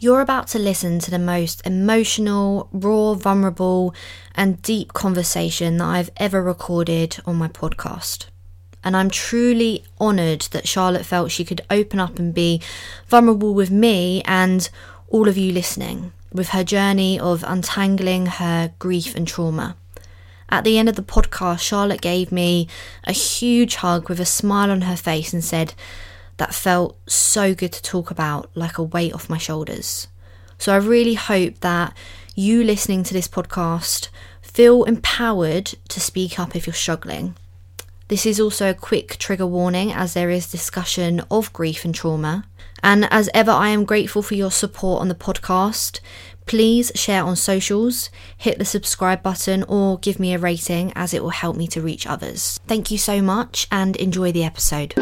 You're about to listen to the most emotional, raw, vulnerable, and deep conversation that I've ever recorded on my podcast. And I'm truly honoured that Charlotte felt she could open up and be vulnerable with me and all of you listening with her journey of untangling her grief and trauma. At the end of the podcast, Charlotte gave me a huge hug with a smile on her face and said, That felt so good to talk about, like a weight off my shoulders. So I really hope that you listening to this podcast feel empowered to speak up if you're struggling. This is also a quick trigger warning as there is discussion of grief and trauma. And as ever, I am grateful for your support on the podcast. Please share on socials, hit the subscribe button, or give me a rating as it will help me to reach others. Thank you so much and enjoy the episode.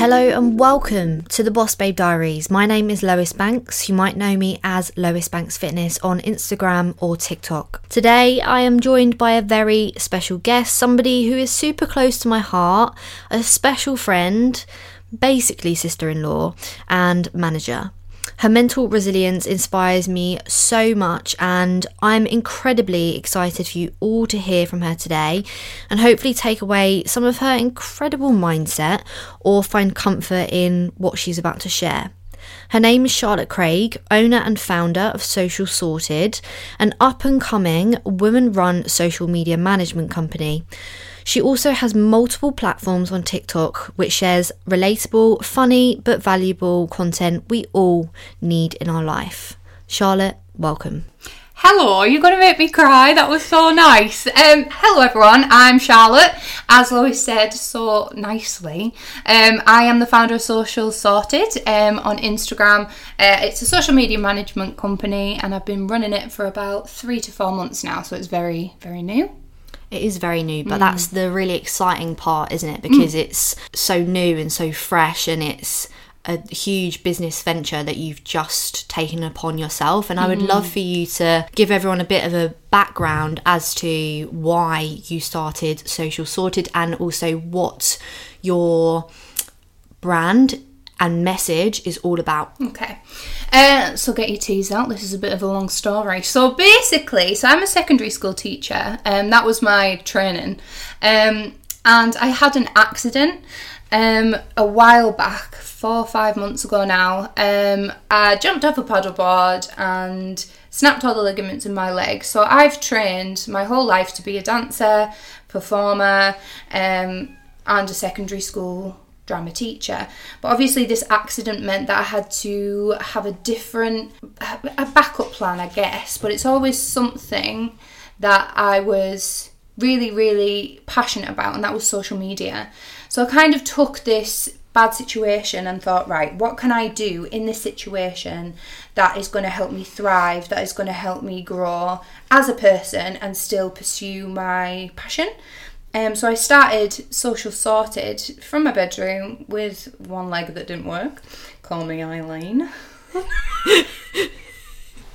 Hello and welcome to the Boss Babe Diaries. My name is Lois Banks. You might know me as Lois Banks Fitness on Instagram or TikTok. Today I am joined by a very special guest, somebody who is super close to my heart, a special friend, basically sister in law, and manager. Her mental resilience inspires me so much, and I'm incredibly excited for you all to hear from her today and hopefully take away some of her incredible mindset or find comfort in what she's about to share. Her name is Charlotte Craig, owner and founder of Socials Sorted, an up and coming women run social media management company. She also has multiple platforms on TikTok which shares relatable, funny, but valuable content we all need in our life. Charlotte, welcome. Hello, you're going to make me cry. That was so nice. Um, hello, everyone. I'm Charlotte. As Lois said so nicely, um, I am the founder of Socials Sorted um, on Instagram. Uh, it's a social media management company, and I've been running it for about three to four months now, so it's very, very new. It is very new, but mm. that's the really exciting part, isn't it? Because mm. it's so new and so fresh, and it's a huge business venture that you've just taken upon yourself. And I would mm. love for you to give everyone a bit of a background as to why you started Socials Sorted and also what your brand and message is all about. Okay. Uh, so get your teas out. This is a bit of a long story. So basically, so I'm a secondary school teacher, and um, that was my training. Um, and I had an accident um, a while back, four or five months ago now. Um, I jumped off a paddleboard and snapped all the ligaments in my leg. So I've trained my whole life to be a dancer, performer, um, and a secondary school drama teacher. But obviously, this accident meant that I had to have a different, a backup plan, I guess. But it's always something that I was really, really passionate about, and that was social media. So I kind of took this bad situation and thought, right, what can I do in this situation that is going to help me thrive, that is going to help me grow as a person and still pursue my passion? Um, so I started Socials Sorted from my bedroom with one leg that didn't work. Call me Eileen.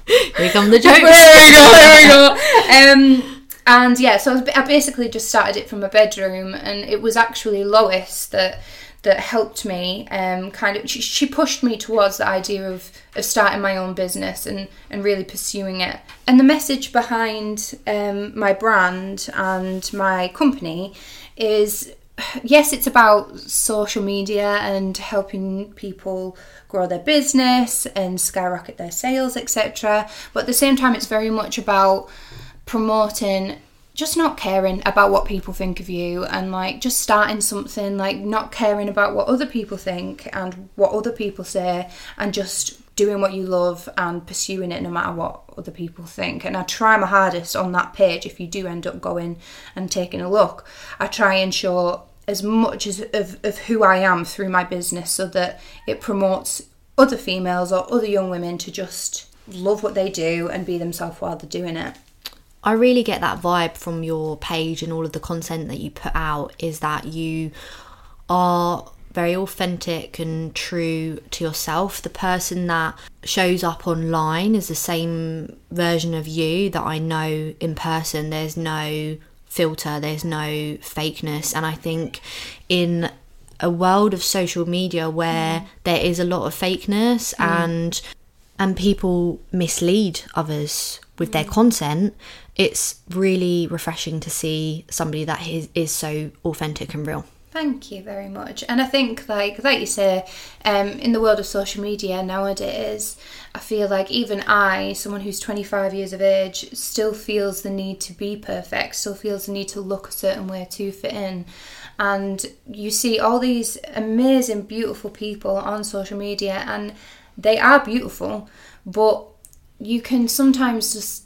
Here come the jokes. There we go. There we go. Um, and yeah, so I basically just started it from my bedroom, and it was actually Lois that that helped me um, kind of she, she, pushed me towards the idea of, of starting my own business and, and really pursuing it. And the message behind um, my brand and my company is yes it's about social media and helping people grow their business and skyrocket their sales etc but at the same time it's very much about promoting just not caring about what people think of you and like just starting something like not caring about what other people think and what other people say and just doing what you love and pursuing it no matter what other people think. And i try my hardest on that page if you do end up going and taking a look. I try and show as much as of, of who i am through my business so that it promotes other females or other young women to just love what they do and be themselves while they're doing it I really get that vibe from your page and all of the content that you put out is that you are very authentic and true to yourself. The person that shows up online is the same version of you that I know in person. There's no filter, there's no fakeness. And I think in a world of social media where mm. there is a lot of fakeness mm. and and people mislead others with their mm. content, it's really refreshing to see somebody that is, is so authentic and real. Thank you very much. And I think, like like you say, um, in the world of social media nowadays, I feel like even I, someone who's 25 years of age, still feels the need to be perfect, still feels the need to look a certain way to fit in. And you see all these amazing, beautiful people on social media, and they are beautiful, but you can sometimes just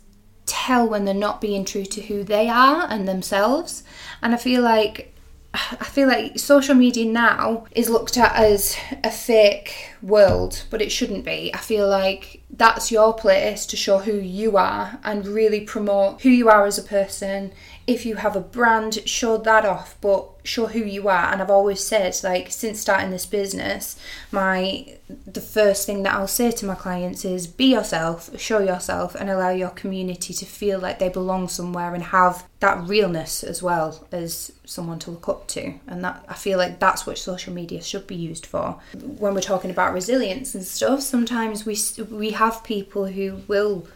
tell when they're not being true to who they are and themselves. And I feel like I feel like social media now is looked at as a fake world, but it shouldn't be. I feel like that's your place to show who you are and really promote who you are as a person. If you have a brand, show that off, but show who you are. And I've always said, like, since starting this business, my the first thing that I'll say to my clients is be yourself, show yourself, and allow your community to feel like they belong somewhere and have that realness as well as someone to look up to. And that I feel like that's what social media should be used for. When we're talking about resilience and stuff, sometimes we we have people who will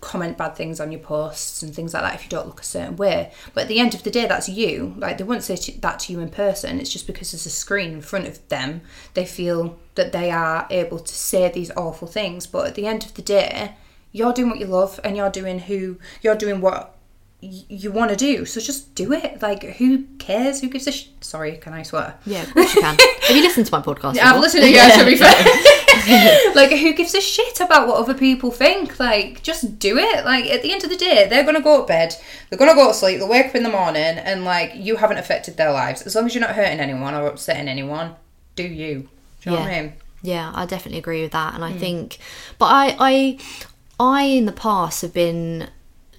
comment bad things on your posts and things like that if you don't look a certain way. But at the end of the day, that's you. Like they wouldn't say to, that to you in person. It's just because there's a screen in front of them. They feel that they are able to say these awful things. But at the end of the day, you're doing what you love and you're doing who you're doing what y- you want to do. So just do it. Like who cares? Who gives a sh- sorry? Can I swear? Yeah, of course you can. Have you listened to my podcast? Yeah, I've listened to you to be fair. like, who gives a shit about what other people think? Like, just do it. Like, at the end of the day, they're gonna go to bed, they're gonna go to sleep, they'll wake up in the morning, and like, you haven't affected their lives. As long as you're not hurting anyone or upsetting anyone, do you. Do you know what I mean? Yeah, I definitely agree with that, and I hmm. think, but I, I, I in the past have been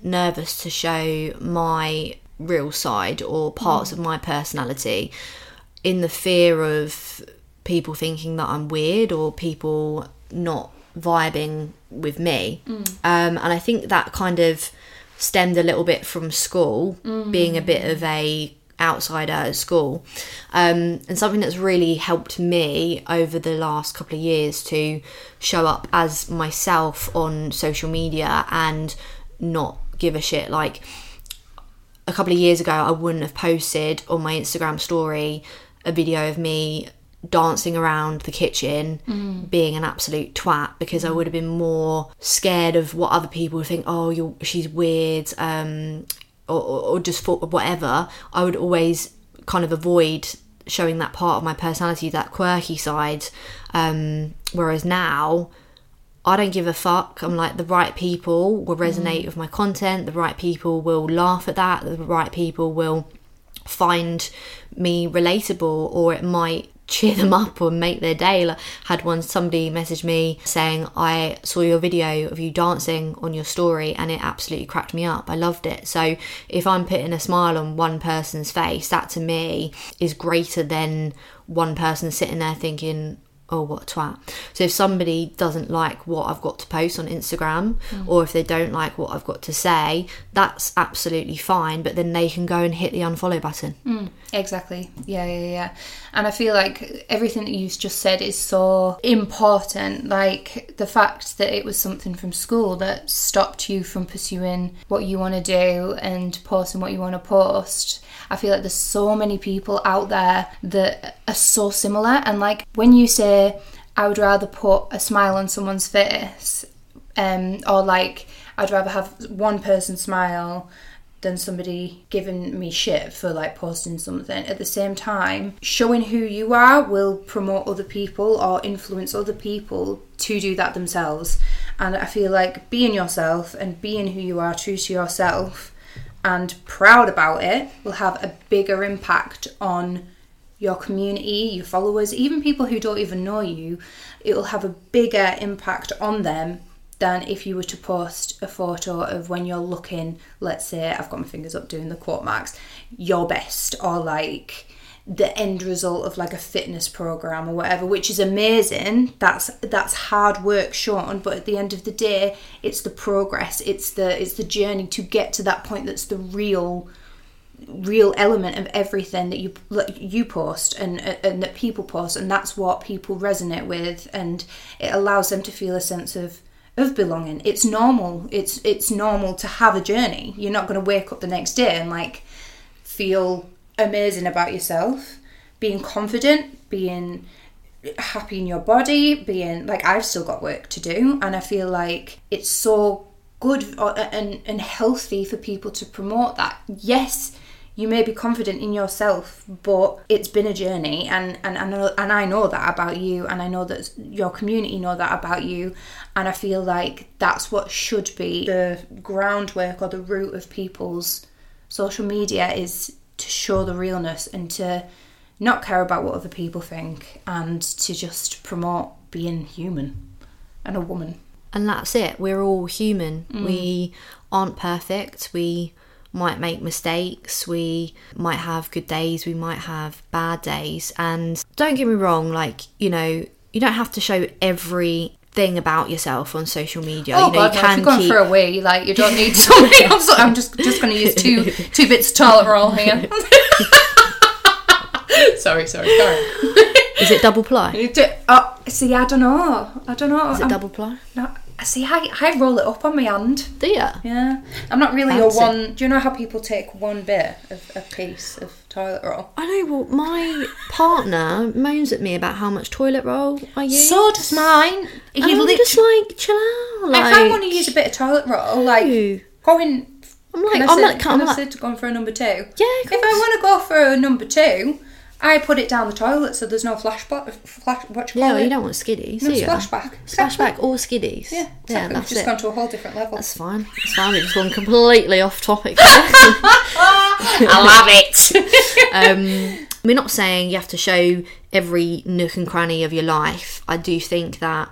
nervous to show my real side or parts hmm. of my personality, in the fear of people thinking that I'm weird or people not vibing with me, um, and I think that kind of stemmed a little bit from school, being a bit of a outsider at school. Um, and something that's really helped me over the last couple of years to show up as myself on social media and not give a shit. Like a couple of years ago I wouldn't have posted on my Instagram story a video of me dancing around the kitchen being an absolute twat because I would have been more scared of what other people would think oh you're she's weird um or, or, just for whatever I would always kind of avoid showing that part of my personality that quirky side um whereas now I don't give a fuck. I'm like the right people will resonate with my content. The right people will laugh at that. The right people will find me relatable, or it might cheer them up or make their day. Like, had one somebody message me saying, "I saw your video of you dancing on your story, and it absolutely cracked me up. I loved it." So if I'm putting a smile on one person's face, that to me is greater than one person sitting there thinking, oh what a twat so if somebody doesn't like what i've got to post on instagram mm. or if they don't like what i've got to say that's absolutely fine but then they can go and hit the unfollow button mm, Exactly. Yeah, yeah, yeah. And I feel like everything that you've just said is so important. Like the fact that it was something from school that stopped you from pursuing what you want to do and posting what you want to post. I feel like there's so many people out there that are so similar. And like when you say, I would rather put a smile on someone's face, um, or like I'd rather have one person smile than somebody giving me shit for like posting something. At the same time, showing who you are will promote other people or influence other people to do that themselves. And I feel like being yourself and being who you are, true to yourself, and proud about it will have a bigger impact on your community, your followers, even people who don't even know you. It will have a bigger impact on them than if you were to post a photo of when you're looking, let's say, I've got my fingers up doing the quote marks, your best, or like the end result of like a fitness program or whatever, which is amazing. That's that's hard work shown, but at the end of the day, it's the progress, it's the it's the journey to get to that point that's the real real element of everything that you you post and and that people post and that's what people resonate with and it allows them to feel a sense of of belonging. It's normal. It's it's normal to have a journey. You're not going to wake up the next day and like feel amazing about yourself. Being confident being happy in your body being like I've still got work to do and I feel like it's so good uh, and and healthy for people to promote that. Yes you may be confident in yourself, but it's been a journey, and and and, and I know that about you, and I know that your community know that about you, and I feel like that's what should be the groundwork or the root of people's social media is to show the realness and to not care about what other people think and to just promote being human and a woman. And that's it. We're all human. Mm. We aren't perfect. We might make mistakes, we might have good days, we might have bad days. And don't get me wrong, like, you know, you don't have to show every thing about yourself on social media. Oh you know, God, you no, can if you're going keep... for a wee, like you don't need so many. I'm, so, I'm just just going to use two two bits of toilet roll here. sorry, sorry, sorry. Is it double ply? Oh, see, I don't know. I don't know. Is it I'm, double ply? No, see, I, I roll it up on my hand. Do you? Yeah. I'm not really Fancy. a one. Do you know how people take one bit of a piece of toilet roll? I know. Well, my partner moans at me about how much toilet roll I use. So does mine. He and I'm lit- just like, chill out. Like, if I want to use a bit of toilet roll, like going. I'm like, I'm sit- like, can I'm I like, sit going for a number two? yeah, If I want to go for a number two, I put it down the toilet so there's no flashback. Flash, what you Yeah, call well, it? you don't want skiddies, no do you? splashback. Splashback or skiddies. Yeah, yeah, exactly. We've just it. gone to a whole different level. That's fine. That's fine. We've just gone completely off topic. I love it. um, we're not saying you have to show every nook and cranny of your life. I do think that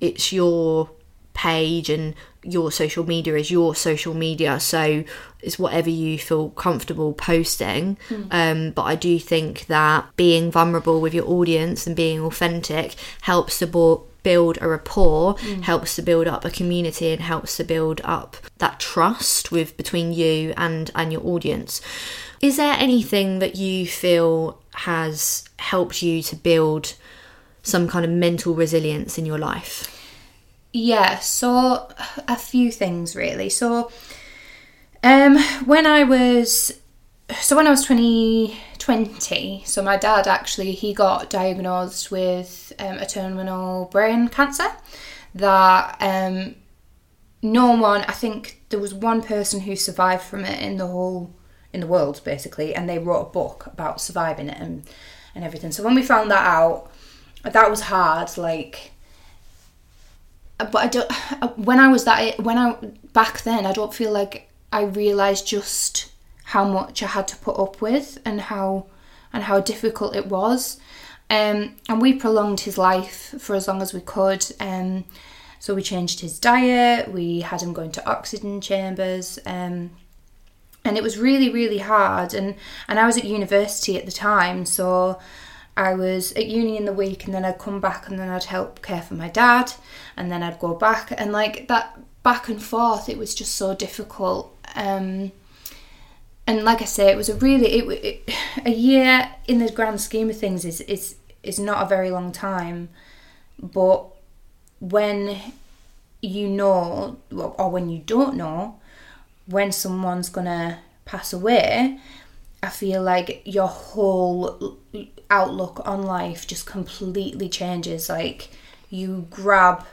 it's your page and your social media is your social media, so it's whatever you feel comfortable posting. Um, but I do think that being vulnerable with your audience and being authentic helps to bo- build a rapport, helps to build up a community, and helps to build up that trust with between you and and your audience. Is there anything that you feel has helped you to build some kind of mental resilience in your life? Yeah, so a few things really. So um when I was so when I was 2020, so my dad actually he got diagnosed with um, a terminal brain cancer that um no one I think there was one person who survived from it in the whole in the world basically and they wrote a book about surviving it and and everything. So when we found that out that was hard like but I don't. When I was that, when I back then, I don't feel like I realized just how much I had to put up with and how and how difficult it was. Um, and we prolonged his life for as long as we could. Um, so we changed his diet. We had him going to oxygen chambers. Um, and it was really really hard. And and I was at university at the time, so. I was at uni in the week and then I'd come back and then I'd help care for my dad and then I'd go back and like that back and forth it was just so difficult um and like I say it was a really it, it a year in the grand scheme of things is is is not a very long time but when you know or when you don't know when someone's gonna pass away I feel like your whole outlook on life just completely changes. Like you grab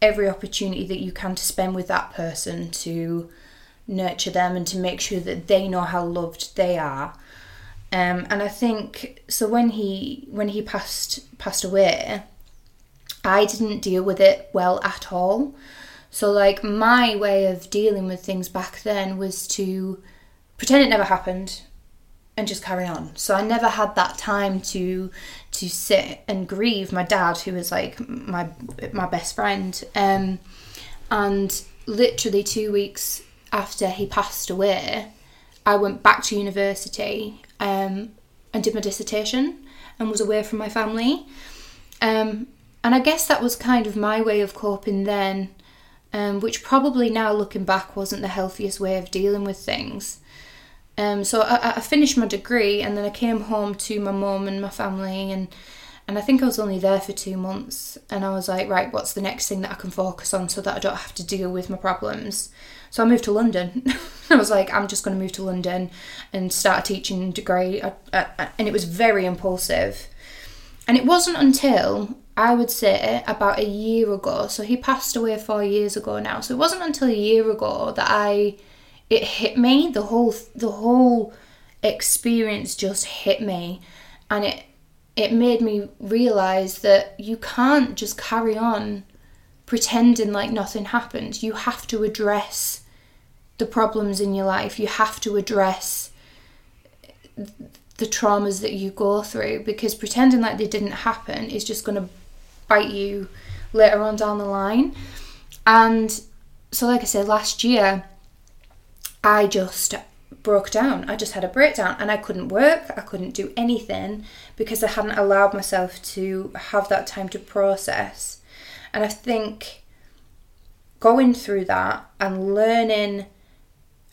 every opportunity that you can to spend with that person to nurture them and to make sure that they know how loved they are. Um, and I think so when he when he passed passed away, I didn't deal with it well at all. So like my way of dealing with things back then was to pretend it never happened and just carry on. So I never had that time to to sit and grieve my dad, who was like my my best friend. Um, and literally two weeks after he passed away, I went back to university um, and did my dissertation and was away from my family. Um, and I guess that was kind of my way of coping then, um, which probably now looking back wasn't the healthiest way of dealing with things Um, so I, I finished my degree and then I came home to my mum and my family and and I think I was only there for two months and I was like, right, what's the next thing that I can focus on so that I don't have to deal with my problems? So I moved to London. I was like, I'm just going to move to London and start a teaching degree. I, I, and it was very impulsive. And it wasn't until I would say about a year ago, so he passed away four years ago now. So it wasn't until a year ago that I it hit me the whole the whole experience just hit me. And it it made me realize that you can't just carry on pretending like nothing happened. You have to address the problems in your life. You have to address the traumas that you go through because pretending like they didn't happen is just going to bite you later on down the line. And so like i said last year I just broke down. I just had a breakdown and I couldn't work, I couldn't do anything because I hadn't allowed myself to have that time to process. And I think going through that and learning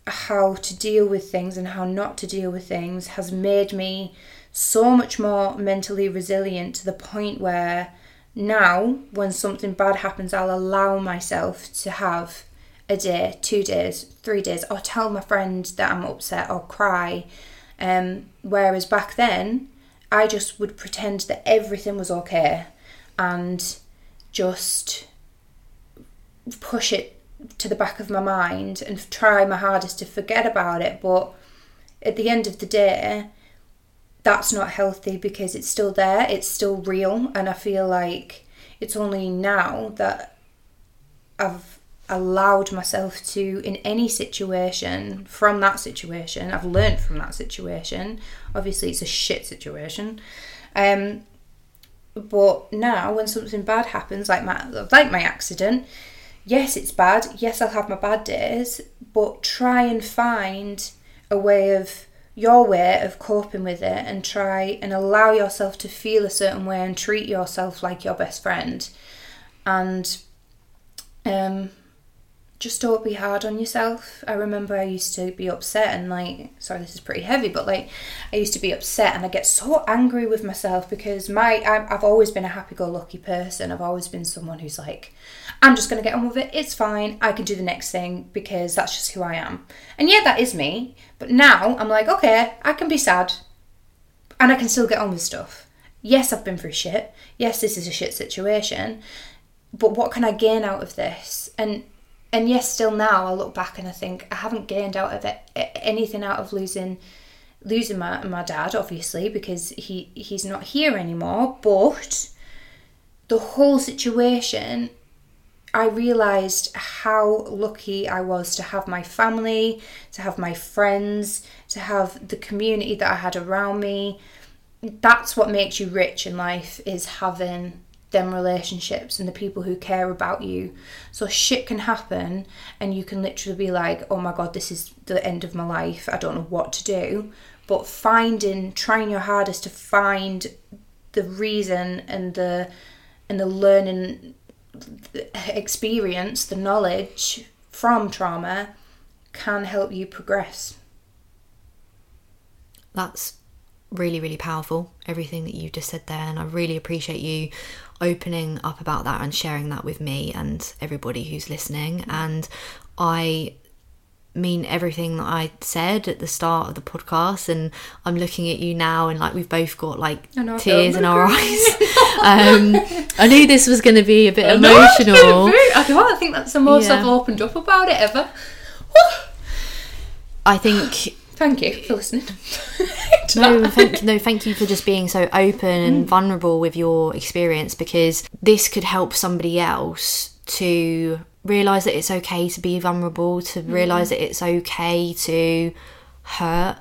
how to deal with things and how not to deal with things has made me so much more mentally resilient to the point where now when something bad happens I'll allow myself to have a day, two days, three days, or tell my friend that I'm upset or cry. Um, whereas back then, I just would pretend that everything was okay and just push it to the back of my mind and try my hardest to forget about it. But at the end of the day, that's not healthy because it's still there, it's still real, and I feel like it's only now that I've allowed myself to in any situation from that situation i've learned from that situation. Obviously it's a shit situation. Um but now when something bad happens like my like my accident yes it's bad. Yes i'll have my bad days. But try and find a way of your way of coping with it and try and allow yourself to feel a certain way and treat yourself like your best friend. And um just don't be hard on yourself. I remember I used to be upset and like, sorry, this is pretty heavy, but like, I used to be upset and I get so angry with myself because my I've always been a happy-go-lucky person. I've always been someone who's like, I'm just gonna get on with it. It's fine. I can do the next thing because that's just who I am. And yeah, that is me. But now I'm like, okay, I can be sad, and I can still get on with stuff. Yes, I've been through shit. Yes, this is a shit situation. But what can I gain out of this? And and yes, still now I look back and I think I haven't gained out of it anything out of losing losing my, my dad, obviously, because he he's not here anymore. But the whole situation, I realised how lucky I was to have my family, to have my friends, to have the community that I had around me. That's what makes you rich in life is having them relationships and the people who care about you. So shit can happen and you can literally be like, oh my god, this is the end of my life. I don't know what to do. But finding, trying your hardest to find the reason and the and the learning experience, the knowledge from trauma can help you progress. That's really, really powerful, everything that you just said there. And I really appreciate you opening up about that and sharing that with me and everybody who's listening. And I mean everything that I said at the start of the podcast and I'm looking at you now and like we've both got like tears in our eyes. um, I knew this was going to be a bit I emotional. I, I think that's the most yeah. I've opened up about it ever. I think Thank you for listening. no, thank, no, thank you for just being so open and mm. vulnerable with your experience because this could help somebody else to realize that it's okay to be vulnerable, to mm. realize that it's okay to hurt,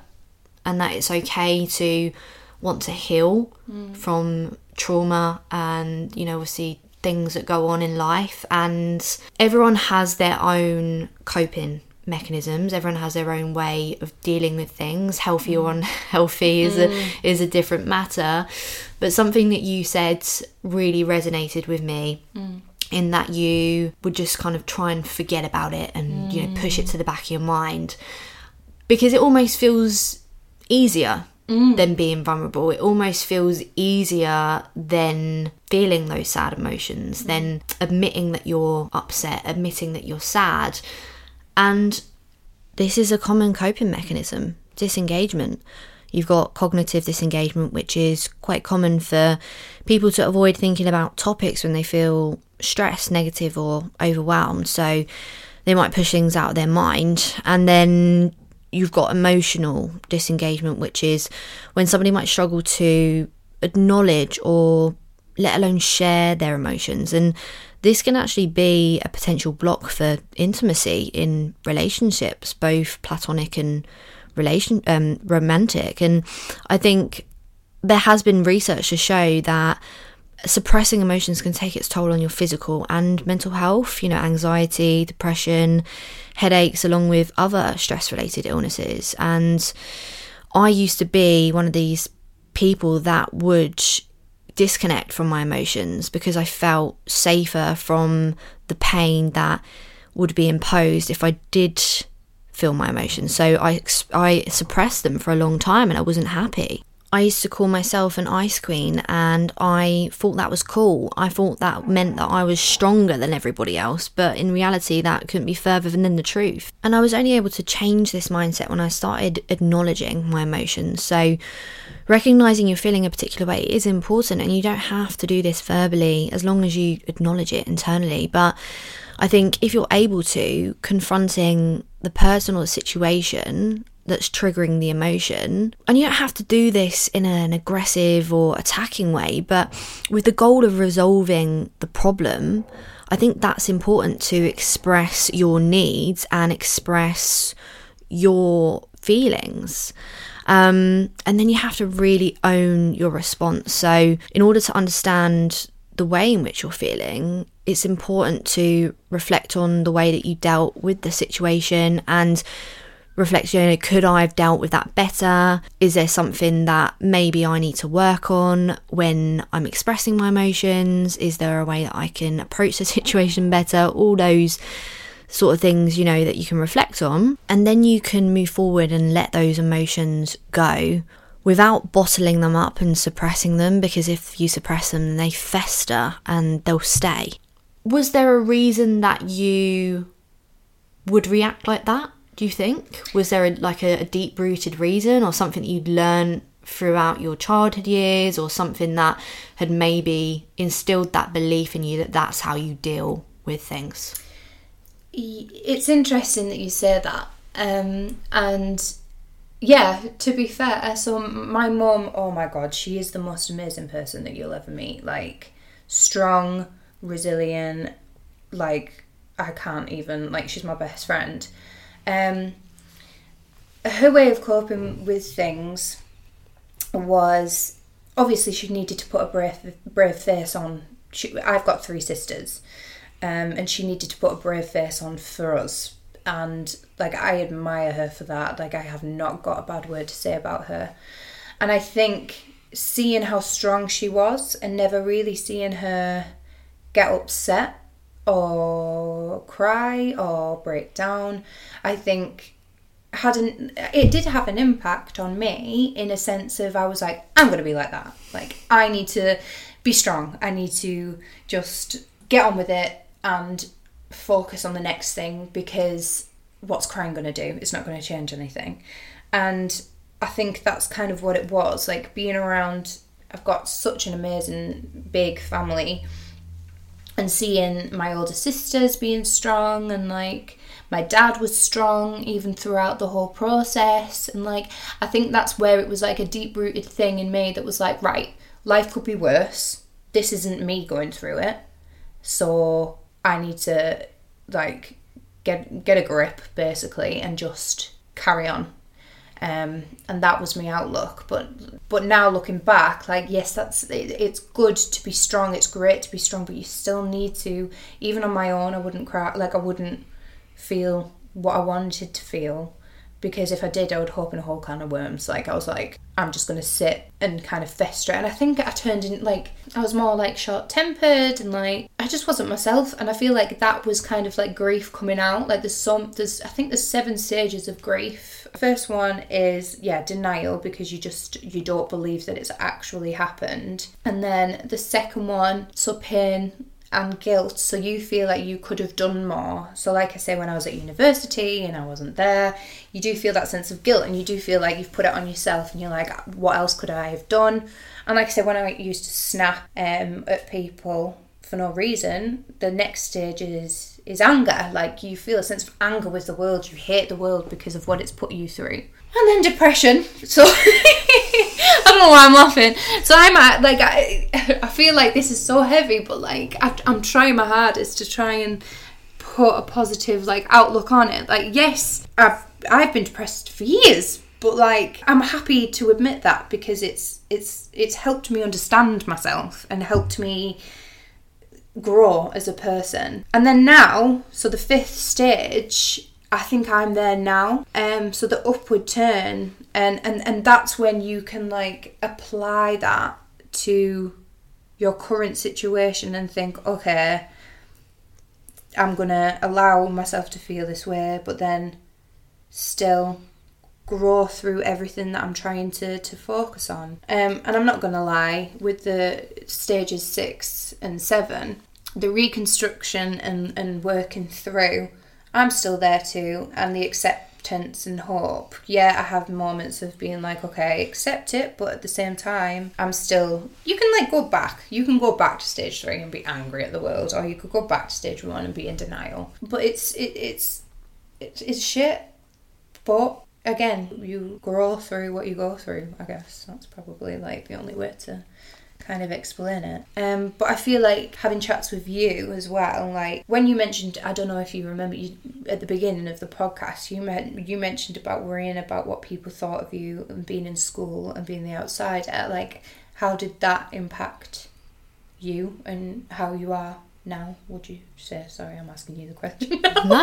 and that it's okay to want to heal mm. from trauma and you know obviously things that go on in life and everyone has their own coping mechanisms everyone has their own way of dealing with things healthy or mm. unhealthy is mm. a is a different matter but something that you said really resonated with me mm. in that you would just kind of try and forget about it and mm. you know push it to the back of your mind because it almost feels easier than being vulnerable. It almost feels easier than feeling those sad emotions, than admitting that you're upset, admitting that you're sad. And this is a common coping mechanism disengagement. You've got cognitive disengagement, which is quite common for people to avoid thinking about topics when they feel stressed, negative, or overwhelmed. So they might push things out of their mind. And then you've got emotional disengagement, which is when somebody might struggle to acknowledge or let alone share their emotions. And this can actually be a potential block for intimacy in relationships, both platonic and relation um, romantic. And I think there has been research to show that suppressing emotions can take its toll on your physical and mental health, you know, anxiety, depression, headaches, along with other stress related illnesses. And I used to be one of these people that would disconnect from my emotions because I felt safer from the pain that would be imposed if I did feel my emotions. So I I suppressed them for a long time and I wasn't happy. I used to call myself an ice queen and I thought that was cool. I thought that meant that I was stronger than everybody else, but in reality, that couldn't be further than the truth. And I was only able to change this mindset when I started acknowledging my emotions. So, recognizing you're feeling a particular way is important, and you don't have to do this verbally as long as you acknowledge it internally. But I think if you're able to, confronting the person or the situation that's triggering the emotion. And you don't have to do this in an aggressive or attacking way, but with the goal of resolving the problem, I think that's important to express your needs and express your feelings. Um, and then you have to really own your response. So, in order to understand the way in which you're feeling, it's important to reflect on the way that you dealt with the situation and reflect, you know, could I have dealt with that better? Is there something that maybe I need to work on when I'm expressing my emotions? Is there a way that I can approach the situation better? All those sort of things, you know, that you can reflect on. And then you can move forward and let those emotions go without bottling them up and suppressing them because if you suppress them, they fester and they'll stay. Was there a reason that you would react like that? do you think? Was there a, like a, a deep rooted reason or something that you'd learn throughout your childhood years or something that had maybe instilled that belief in you that that's how you deal with things? It's interesting that you say that. Um, and yeah, to be fair, so my mom, oh my god, she is the most amazing person that you'll ever meet. Like, strong, resilient, like, I can't even, like, she's my best friend. Um, her way of coping with things was obviously she needed to put a brave, brave face on. She, I've got three sisters, um, and she needed to put a brave face on for us. And like I admire her for that. Like I have not got a bad word to say about her. And I think seeing how strong she was and never really seeing her get upset or cry or break down, I think had an it did have an impact on me in a sense of I was like, I'm gonna be like that. Like I need to be strong. I need to just get on with it and focus on the next thing because what's crying gonna do? It's not gonna change anything. And I think that's kind of what it was. Like being around I've got such an amazing big family and seeing my older sisters being strong and like my dad was strong even throughout the whole process and like i think that's where it was like a deep rooted thing in me that was like right life could be worse this isn't me going through it so i need to like get get a grip basically and just carry on um, and that was my outlook. But but now looking back, like yes, that's it, it's good to be strong. It's great to be strong, but you still need to. Even on my own, I wouldn't cry. Like I wouldn't feel what I wanted to feel. Because if I did, I would hop in a whole can of worms. Like I was like, I'm just gonna sit and kind of fester. And I think I turned in like I was more like short tempered and like I just wasn't myself. And I feel like that was kind of like grief coming out. Like there's some there's I think there's seven stages of grief. First one is yeah denial because you just you don't believe that it's actually happened. And then the second one, so pain and guilt. So you feel like you could have done more. So, like I say, when I was at university and I wasn't there, you do feel that sense of guilt and you do feel like you've put it on yourself and you're like, what else could I have done? And like I said, when I used to snap um, at people for no reason, the next stage is is anger. Like you feel a sense of anger with the world. You hate the world because of what it's put you through. And then depression. So I don't know why I'm laughing. So I'm at like I I feel like this is so heavy, but like I'm trying my hardest to try and put a positive like outlook on it. Like yes, I've I've been depressed for years, but like I'm happy to admit that because it's it's it's helped me understand myself and helped me grow as a person. And then now, so the fifth stage, I think I'm there now. Um so the upward turn and and and that's when you can like apply that to your current situation and think, okay, I'm to allow myself to feel this way, but then still grow through everything that I'm trying to, to focus on. Um, and I'm not to lie, with the stages six and seven, the reconstruction and, and working through, I'm still there too, and the acceptance and hope. Yeah, I have moments of being like, okay, accept it, but at the same time, I'm still. You can like go back. You can go back to stage three and be angry at the world, or you could go back to stage one and be in denial. But it's it, it's it's it's shit. But again, you grow through what you go through. I guess that's probably like the only way to kind of explain it. Um, but I feel like having chats with you as well. Like when you mentioned, I don't know if you remember you at the beginning of the podcast, you meant you mentioned about worrying about what people thought of you and being in school and being the outsider. Like, how did that impact you and how you are now? Would you say? Sorry, I'm asking you the question. No,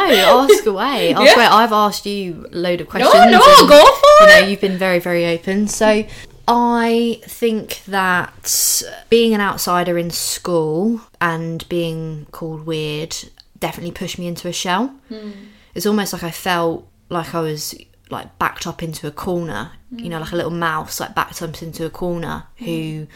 ask away. Ask Yeah. away. I've asked you a load of questions. no, no, and, go for you know, it. you've been very, very open. So I think that being an outsider in school and being called weird definitely pushed me into a shell. Hmm. It's almost like I felt like I was like backed up into a corner, you know, like a little mouse like backed up into a corner hmm. who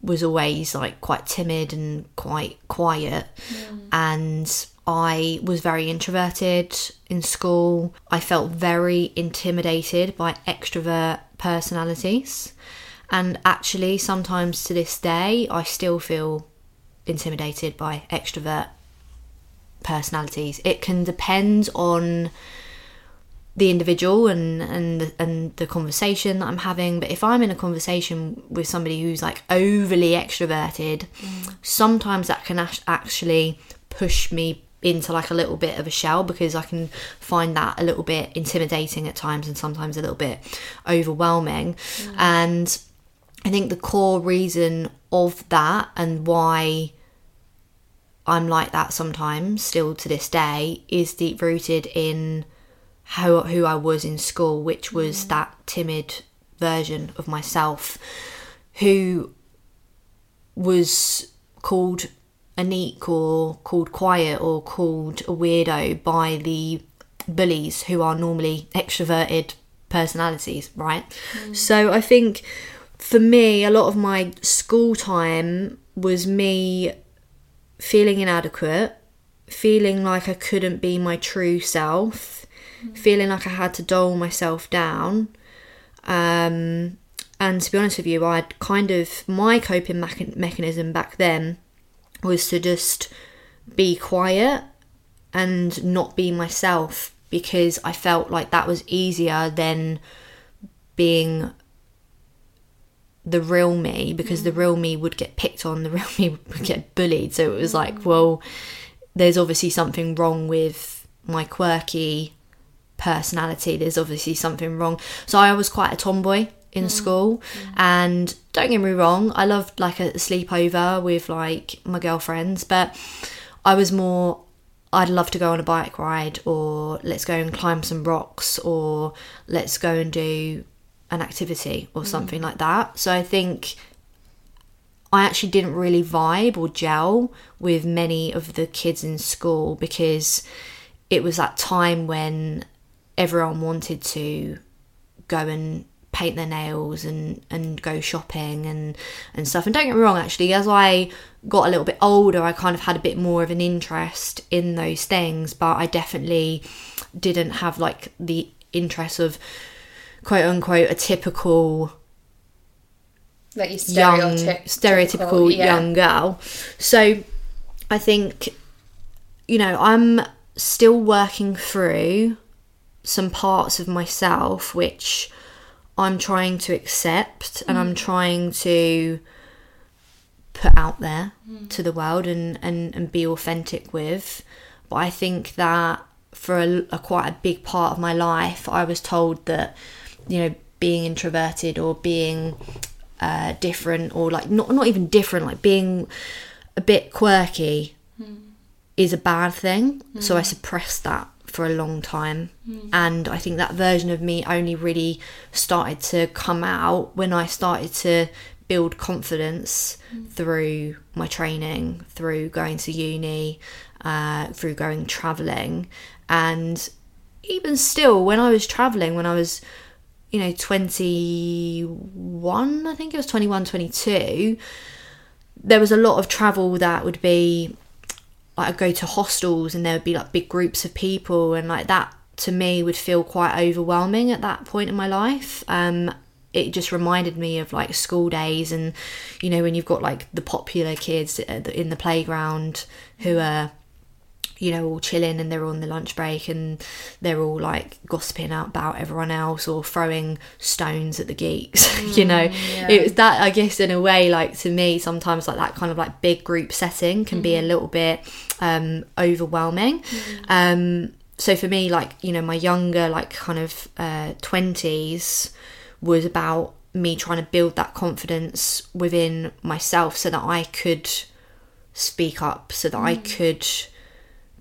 was always like quite timid and quite quiet hmm. and I was very introverted in school. I felt very intimidated by extrovert personalities. And actually, sometimes to this day, I still feel intimidated by extrovert personalities. It can depend on the individual and and and the conversation that I'm having. But if I'm in a conversation with somebody who's like overly extroverted, mm. sometimes that can actually push me into like a little bit of a shell because I can find that a little bit intimidating at times and sometimes a little bit overwhelming. Mm. And I think the core reason of that and why I'm like that sometimes still to this day is deep rooted in how who I was in school, which was mm. that timid version of myself who was called Anik or called quiet or called a weirdo by the bullies who are normally extroverted personalities, right? So I think for me, a lot of my school time was me feeling inadequate, feeling like I couldn't be my true self, feeling like I had to dull myself down. Um, and to be honest with you, I'd kind of my coping mecha- mechanism back then was to just be quiet and not be myself because I felt like that was easier than being the real me because the real me would get picked on, the real me would get bullied. So it was like, mm. well, there's obviously something wrong with my quirky personality. There's obviously something wrong. So I was quite a tomboy in school and don't get me wrong, I loved like a sleepover with like my girlfriends, but I was more I'd love to go on a bike ride, or let's go and climb some rocks, or let's go and do an activity or mm. something like that. So I think I actually didn't really vibe or gel with many of the kids in school because it was that time when everyone wanted to go and paint their nails and and go shopping and and stuff and don't get me wrong actually as i got a little bit older i kind of had a bit more of an interest in those things but i definitely didn't have like the interest of quote unquote a typical Like young stereotypical yeah. young girl so i think you know i'm still working through some parts of myself which i'm trying to accept and i'm mm. trying to put out there mm. to the world and, and and be authentic with. But i think that for a, a quite a big part of my life i was told that you know being introverted or being uh, different or like not not even different like being a bit quirky mm. is a bad thing. So i suppressed that for a long time. And i think that version of me only really started to come out when i started to build confidence through my training through going to uni uh, through going traveling. And even still when i was traveling when i was you know 21 i think it was 21 22 there was a lot of travel that would be like I'd go to hostels and there would be like big groups of people and like that to me would feel quite overwhelming at that point in my life. Um it just reminded me of like school days and you know when you've got like the popular kids in the playground who are you know all chilling and they're on the lunch break and they're all like gossiping about everyone else or throwing stones at the geeks you know? It was that i guess in a way like to me sometimes like that kind of like big group setting can be a little bit um overwhelming. Um so for me like you know my younger like kind of uh 20s was about me trying to build that confidence within myself so that i could speak up so that i could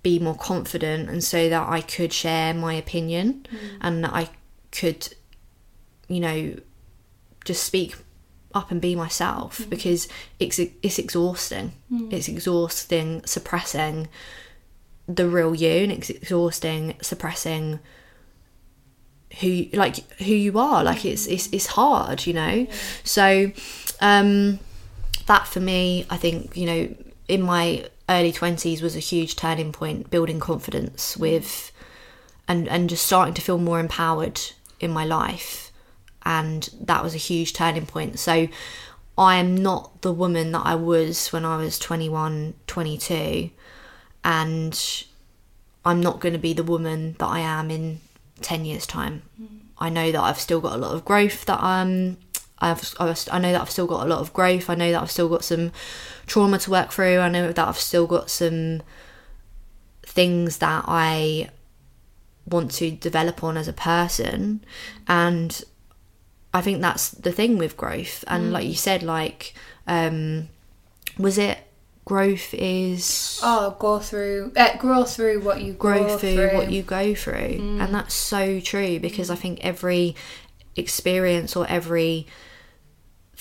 be more confident and so that I could share my opinion mm. and that I could, you know, just speak up and be myself mm. because it's it's exhausting. Mm. It's exhausting suppressing the real you and it's exhausting suppressing who like who you are. Like it's it's, it's hard you know? So um that for me i think you know in my early 20s was a huge turning point building confidence with and and just starting to feel more empowered in my life. And that was a huge turning point. So i am not the woman that i was when i was 21 22 and i'm not going to be the woman that i am in 10 years time. I know that i've still got a lot of growth that um I've, I've I know that I've still got a lot of growth. I know that I've still got some trauma to work through. I know that I've still got some things that I want to develop on as a person, and I think that's the thing with growth. And like you said, like um, was it growth is Oh, go through, uh, grow through what you grow go through, through. what you go through and that's so true because i think every experience or every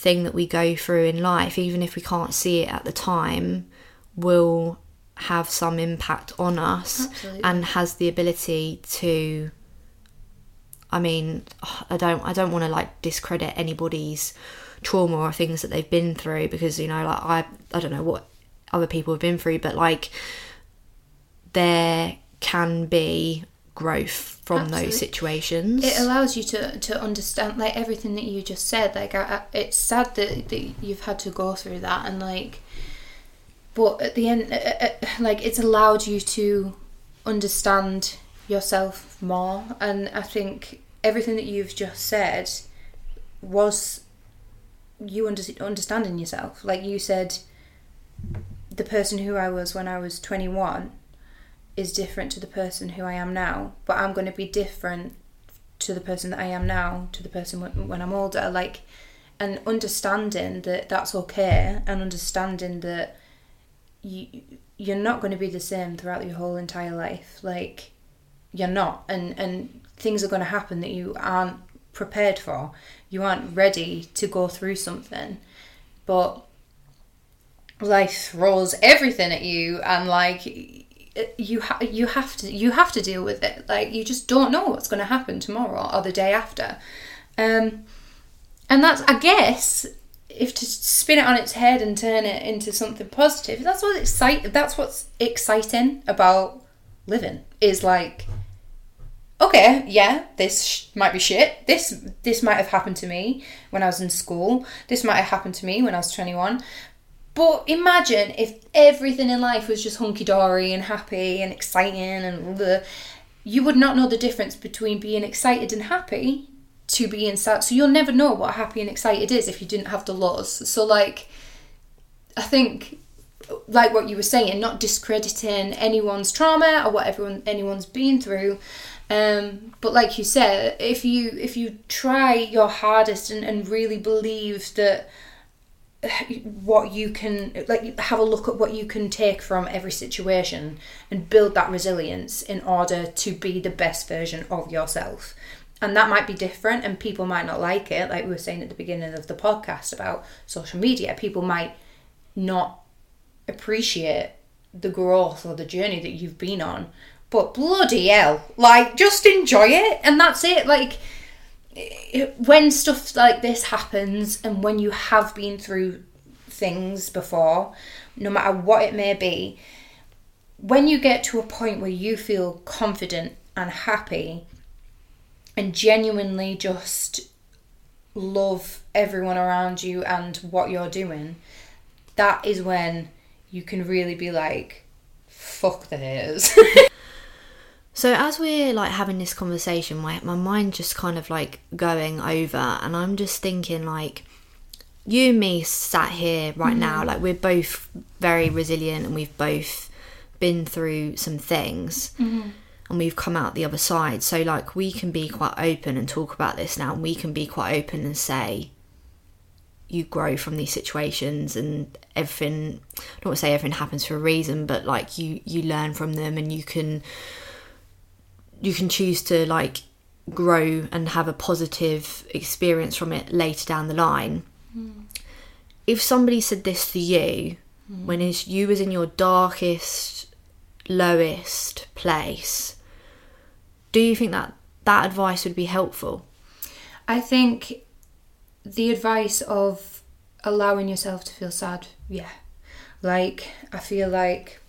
thing that we go through in life even if we can't see it at the time will have some impact on us Absolutely. and has the ability to i mean i don't i don't want to like discredit anybody's trauma or things that they've been through because you know like i i don't know what other people have been through but like there can be growth from Absolutely. those situations. It allows you to to understand like everything that you just said like I, I, it's sad that, that you've had to go through that and like but at the end uh, uh, uh, like it's allowed you to understand yourself more. And i think everything that you've just said was you under, understanding yourself. Like you said the person who i was when i was 21 is different to the person who I am now, but I'm going to be different to the person that I am now to the person when, when I'm older. Like, and understanding that that's okay, and understanding that you you're not going to be the same throughout your whole entire life. Like you're not, and and things are going to happen that you aren't prepared for. You aren't ready to go through something, but life throws everything at you, and like you ha- you have to you have to deal with it. Like you just don't know what's going to happen tomorrow or the day after, um, and that's I guess if to spin it on its head and turn it into something positive, that's what's excite. That's what's exciting about living. Is like, okay, yeah, this sh- might be shit. This this might have happened to me when I was in school. This might have happened to me when I was twenty one. But imagine if everything in life was just hunky dory and happy and exciting and the, you would not know the difference between being excited and happy to being sad. So you'll never know what happy and excited is if you didn't have the lows. So like, I think, like what you were saying, not discrediting anyone's trauma or what everyone anyone's been through. Um, but like you said, if you if you try your hardest and, and really believe that what you can like have a look at what you can take from every situation and build that resilience in order to be the best version of yourself. And that might be different and people might not like it like we were saying at the beginning of the podcast about social media. People might not appreciate the growth or the journey that you've been on. But bloody hell like just enjoy it and that's it. Like when stuff like this happens and when you have been through things before, no matter what it may be, when you get to a point where you feel confident and happy and genuinely just love everyone around you and what you're doing, that is when you can really be like, fuck the haters. So as we're like having this conversation, my my mind just kind of like going over, and I'm just thinking like, you and me sat here right Mm-hmm. now, like we're both very resilient, and we've both been through some things, Mm-hmm. and we've come out the other side. So like we can be quite open and talk about this now, and we can be quite open and say, you grow from these situations and everything. I don't want to say everything happens for a reason, but like you you learn from them, and you can you can choose to like grow and have a positive experience from it later down the line. Hmm. If somebody said this to you hmm. when is you was in your darkest, lowest place, do you think that that advice would be helpful? I think the advice of allowing yourself to feel sad, yeah. Like, I feel like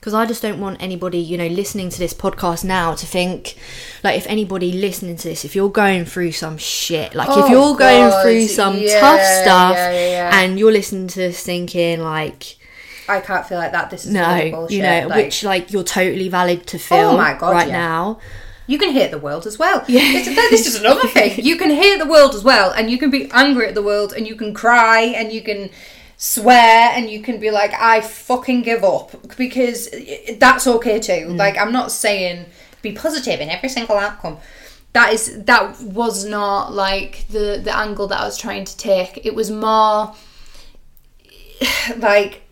because I just don't want anybody, you know, listening to this podcast now to think, like, if anybody listening to this, if you're going through some shit, like, if Oh, you're going through some yeah, tough stuff, yeah, yeah, and you're listening to this thinking, like, I can't feel like that. This is no, bullshit. you know, like, which like you're totally valid to feel Oh my God, right now. you can hate the world as well. Yeah. This, this is another thing. You can hate the world as well, and you can be angry at the world, and you can cry, and you can swear, and you can be like, "I fucking give up," because that's okay too. Mm. Like, I'm not saying be positive in every single outcome. That is that was not like the the angle that I was trying to take. It was more like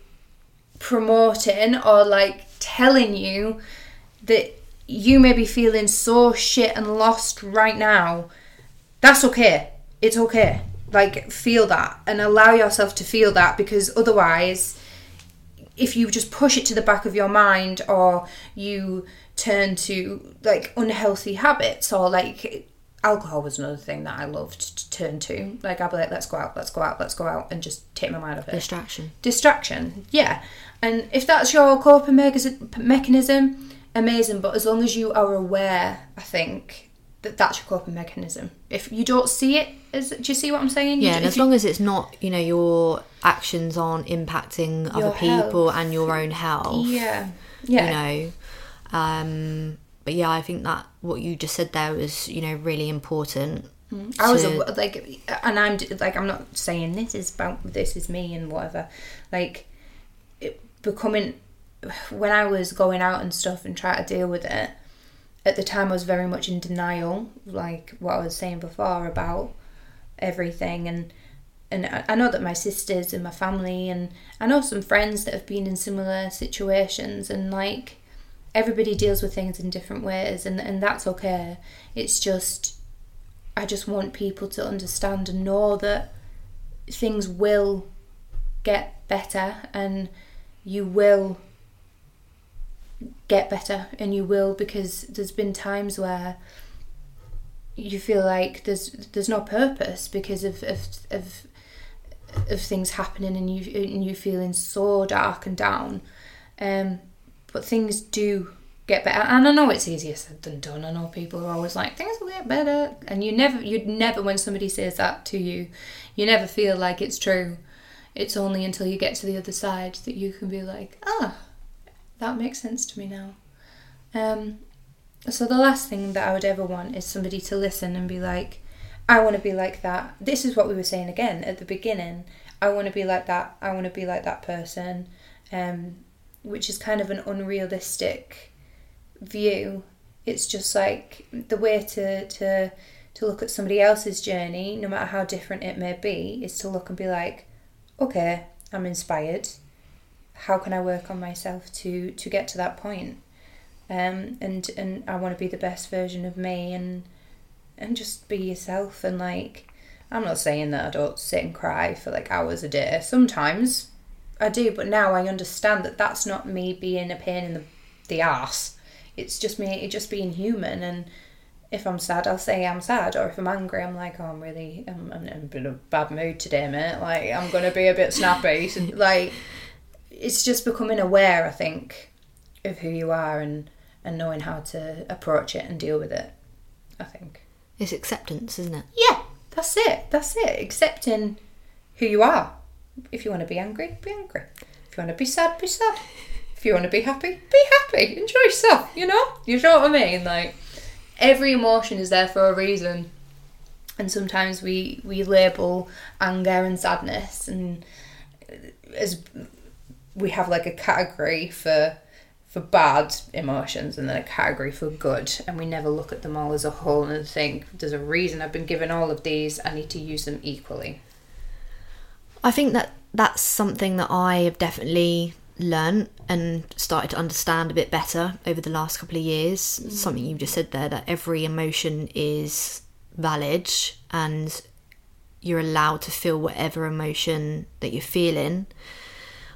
promoting or like telling you that you may be feeling so shit and lost right now, that's okay. It's okay. Like, feel that and allow yourself to feel that because otherwise, if you just push it to the back of your mind or you turn to like unhealthy habits or like alcohol was another thing that I loved to turn to. Like, I'd be like, let's go out, let's go out, let's go out and just take my mind off it Distraction. distraction yeah and if that's your coping mechanism, mechanism amazing but as long as you are aware i think that that's your coping mechanism if you don't see it as do you see what i'm saying Yeah, d- and as you- long as it's not, you know, your actions aren't impacting other people health. and your own health. yeah yeah You know. Um but yeah, I think that what you just said there was, you know, really important. I was a, like, and I'm like, I'm not saying this is about this is me and whatever. Like, it, becoming when I was going out and stuff and trying to deal with it. At the time, I was very much in denial, like what I was saying before about everything, and and I know that my sisters and my family and I know some friends that have been in similar situations and like everybody deals with things in different ways and, and that's okay. It's just I just want people to understand and know that things will get better and you will get better and you will because there's been times where you feel like there's there's no purpose because of of, of of things happening and you and you feeling so dark and down. Um, but things do get better, and I know it's easier said than done. I know people are always like things will get better, and you never you'd never when somebody says that to you, you never feel like it's true. It's only until you get to the other side that you can be like, ah, that makes sense to me now. Um, so the last thing that I would ever want is somebody to listen and be like, I want to be like that. This is what we were saying again at the beginning. I want to be like that. I want to be like that person, um, which is kind of an unrealistic view. It's just like the way to to to look at somebody else's journey, no matter how different it may be, is to look and be like, okay, I'm inspired. How can I work on myself to to get to that point? Um, and and I want to be the best version of me and and just be yourself and like I'm not saying that I don't sit and cry for like hours a day. Sometimes I do, but now I understand that that's not me being a pain in the the ass. It's just me, it just being human. And if I'm sad, I'll say I'm sad. Or if I'm angry, I'm like, oh, I'm really, I'm, I'm in a bad mood today, mate. Like I'm gonna be a bit snappy. Like it's just becoming aware, I think, of who you are and and knowing how to approach it and deal with it. I think. It's acceptance, isn't it? Yeah, that's it. That's it. Accepting who you are. If you want to be angry, be angry. If you want to be sad, be sad. If you want to be happy, be happy. Enjoy yourself, you know? You know what I mean? Like, every emotion is there for a reason. And sometimes we, we label anger and sadness and uh, as we have like a category for for bad emotions and then a category for good and we never look at them all as a whole and think there's a reason I've been given all of these I need to use them equally I think that that's something that I have definitely learned and started to understand a bit better over the last couple of years. Mm-hmm. Something you just said there that every emotion is valid and you're allowed to feel whatever emotion that you're feeling.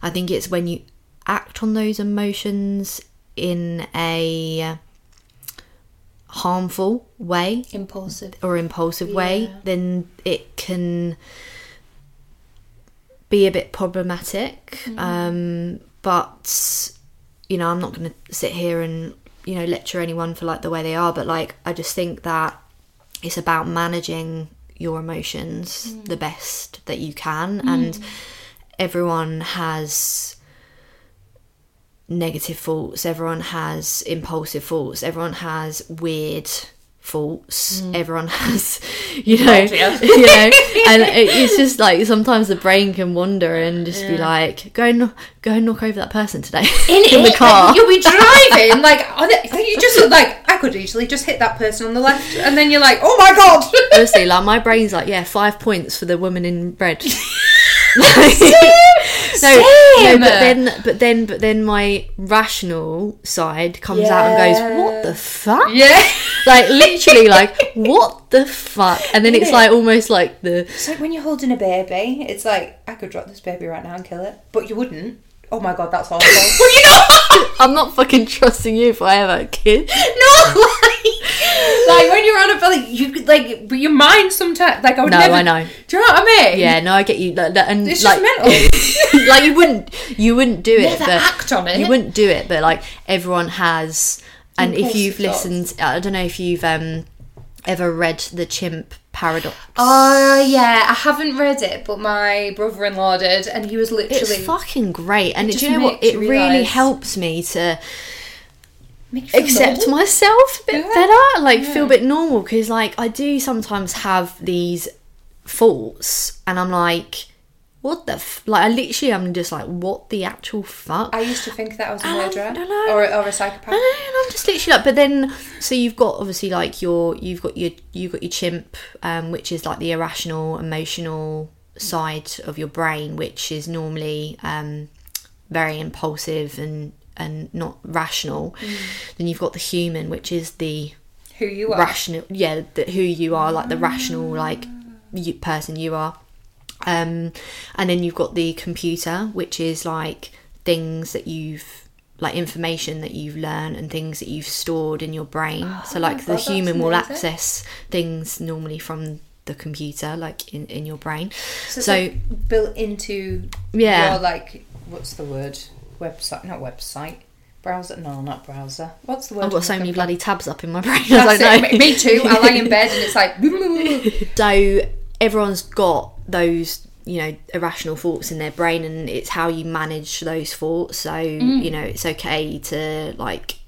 I think it's when you act on those emotions in a uh, harmful way. Impulsive. Or impulsive way, then it can be a bit problematic. Mm-hmm. Um, but you know, I'm not going to sit here and you know lecture anyone for like the way they are, but like I just think that it's about managing your emotions mm. the best that you can, and mm. Everyone has negative thoughts everyone has impulsive thoughts everyone has weird thoughts mm. everyone has you know you know and it, it's just like sometimes the brain can wander and just be like go and go and knock over that person today in, the it, car. like, you'll be driving like you just like I could easily just hit that person on the left and then you're like oh my god! Honestly like my brain's like yeah five points for the woman in red no, no, Same. but then, but then, but then, my rational side comes out and goes, "What the fuck?" yeah Like literally, like what the fuck? And then it's Innit? like almost like the It's like when you're holding a baby, it's like I could drop this baby right now and kill it, but you wouldn't. Oh my god, that's awful. well, you know, I'm not fucking trusting you if I have a kid. no, like, like when you're on a belly, you could like, but your mind sometimes, like I would No, never. I know. Do you know what I mean? Yeah, no, I get you. Like, that- and It's like, just mental. like you wouldn't, you wouldn't do it. Never but act on it. You wouldn't do it, but like everyone has. And if you've listened, I don't know if you've um ever read the Chimp Paradox. Oh yeah, I haven't read it, but my brother-in-law did, and he was literally It's fucking great, and It do you know what? It you really helps me to Make you feel accept normal. myself a bit Yeah. better, like feel a bit normal. Because like I do sometimes have these thoughts, and I'm like, what the f-? like? I literally I'm just like, what the actual fuck? I used to think that I was a murderer or, or a psychopath. I know, and I'm just literally like, but then so you've got obviously like your you've got your you've got your chimp, um, which is like the irrational, emotional side of your brain, which is normally um, very impulsive and and not rational. Mm. Then you've got the human, which is the Who you are. rational yeah the, who you are like the rational like ah. you, person you are um and then you've got the computer which is like things that you've like information that you've learned and things that you've stored in your brain ah, so like the oh, that's human will access things normally from the computer like in, in your brain So, so like built into Yeah. your like what's the word? Website, not website. Browser? No, not browser. What's the word? I've got so many bloody tabs up in my brain? I don't know. Me too. I lie in bed and it's like. So everyone's got those, you know, irrational thoughts in their brain, and it's how you manage those thoughts. So Mm. you know, it's okay to like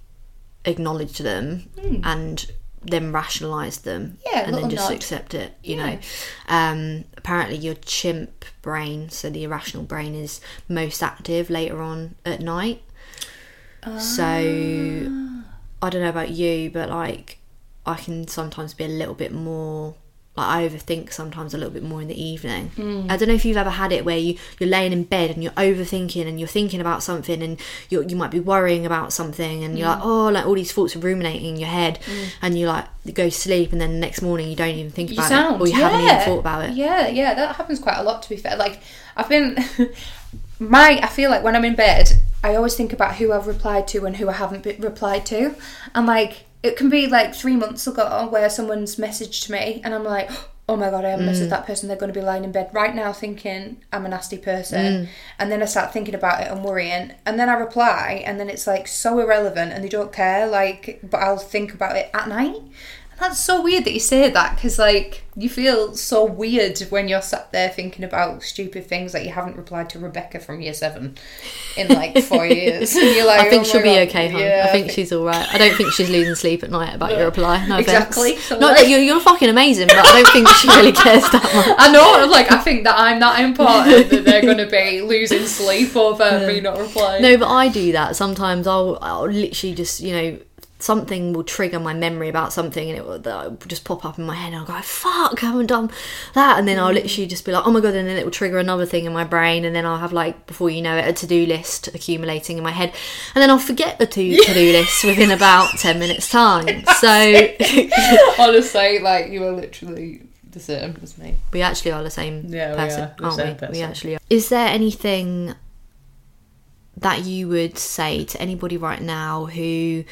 acknowledge them and then rationalize them. Yeah, and then just nod. accept it. You know, um, apparently your chimp brain, so the irrational brain, is most active later on at night. So I don't know about you, but like I can sometimes be a little bit more like I overthink sometimes a little bit more in the evening. Mm. I don't know if you've ever had it where you you're laying in bed and you're overthinking and you're thinking about something and you you might be worrying about something and you're mm. like oh like all these thoughts are ruminating in your head mm. and you like go to sleep and then the next morning you don't even think You about sound, it or you yeah. haven't even thought about it. Yeah, yeah, that happens quite a lot. To be fair, like I've been, my I feel like when I'm in bed, I always think about who I've replied to and who I haven't replied to, and like it can be like three months ago where someone's messaged me and I'm like. Oh my god, I haven't messaged mm. that person. They're going to be lying in bed right now thinking I'm a nasty person. Mm. And then I start thinking about it and worrying. And then I reply, and then it's like so irrelevant and they don't care. Like, but I'll think about it at night. That's so weird that you say that because, like, you feel so weird when you're sat there thinking about stupid things that you haven't replied to Rebecca from year seven in like four years. And you're like, I think "Oh she'll be God." okay, hon. Yeah, I think she's all right. I don't think she's losing sleep at night about your reply. No Exactly. So, Not like- that you're, you're fucking amazing, but I don't think she really cares that much. I know. Like, I think that I'm that important that they're going to be losing sleep over me not replying. No, but I do that sometimes. I'll, I'll literally just you know something will trigger my memory about something and it will, that will just pop up in my head and I'll go fuck I haven't done that. And then I'll mm. literally just be like oh my god and then it will trigger another thing in my brain and then I'll have like before you know it a to-do list accumulating in my head and then I'll forget the to- to-do list within about 10 minutes time. So Honestly, like you are literally the same as me. we actually are the same Yeah, we person are. aren't we? We actually are. Is there anything that you would say to anybody right now who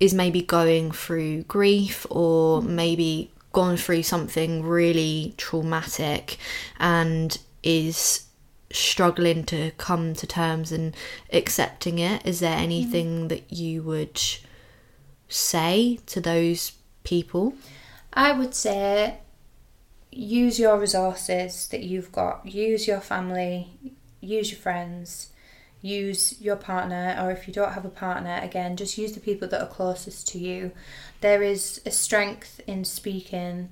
is maybe going through grief or maybe gone through something really traumatic and is struggling to come to terms and accepting it. Is there mm-hmm. anything that you would say to those people? I would say use your resources that you've got. Use your family, use your friends, use your partner, or if you don't have a partner, again, just use the people that are closest to you. There is a strength in speaking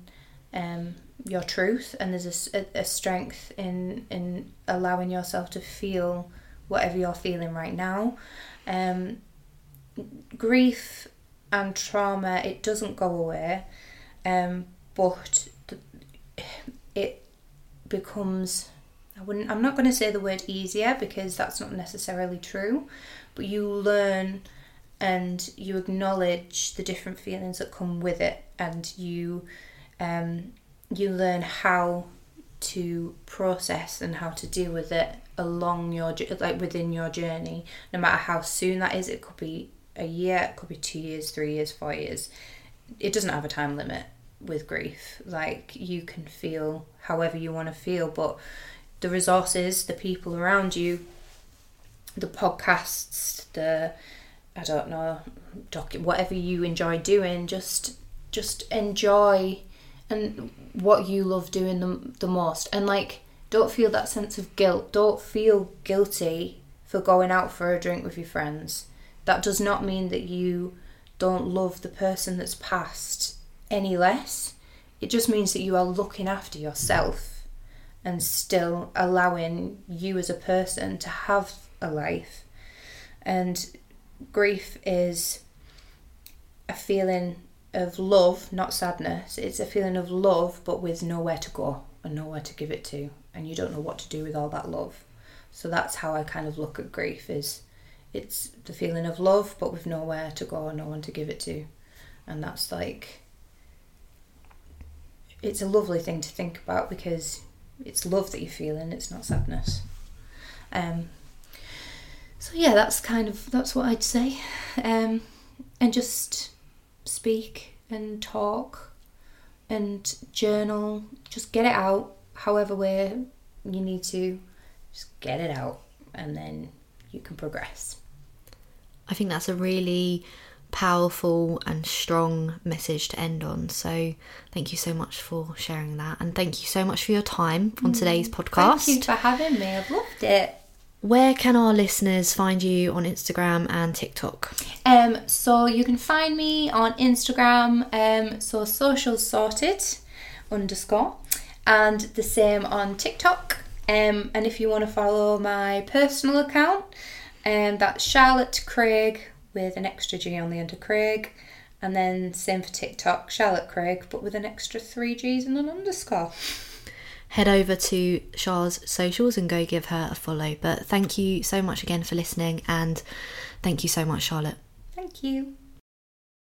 um, your truth, and there's a strength in in allowing yourself to feel whatever you're feeling right now. Um, grief and trauma, it doesn't go away um, but it becomes I wouldn't I'm not going to say the word easier because that's not necessarily true but you learn and you acknowledge the different feelings that come with it and you um, you learn how to process and how to deal with it along your like within your journey no matter how soon that is it could be a year it could be two years three years four years it doesn't have a time limit with grief. Like you can feel however you want to feel, but the resources, the people around you, the podcasts, the I don't know, doc, whatever you enjoy doing, just just enjoy and what you love doing the, the most. And like don't feel that sense of guilt. Don't feel guilty for going out for a drink with your friends. That does not mean that you don't love the person that's passed any less. It just means that you are looking after yourself and still allowing you as a person to have a life and grief is a feeling of love, not sadness. It's a feeling of love, but with nowhere to go. and nowhere to give it to, and you don't know what to do with all that love. So that's how I kind of look at grief is it's the feeling of love but with nowhere to go and no one to give it to. And that's like it's a lovely thing to think about because it's love that you're feeling, it's not sadness. Um so yeah, that's kind of that's what I'd say. Um and just speak and talk and journal, just get it out however way you need to just get it out and then you can progress. I think that's a really powerful and strong message to end on. So, thank you so much for sharing that. And thank you so much for your time on today's podcast. Thank you for having me. I've loved it. Where can our listeners find you on Instagram and TikTok? Um, so you can find me on Instagram, um, so Socials Sorted underscore, and the same on TikTok. Um, and if you want to follow my personal account, um, that's Charlotte Craig with an extra G on the end of Craig. And then same for TikTok, Charlotte Craig, but with an extra three G's and an underscore. Head over to Char's socials and go give her a follow. But thank you so much again for listening and thank you so much, Charlotte. Thank you.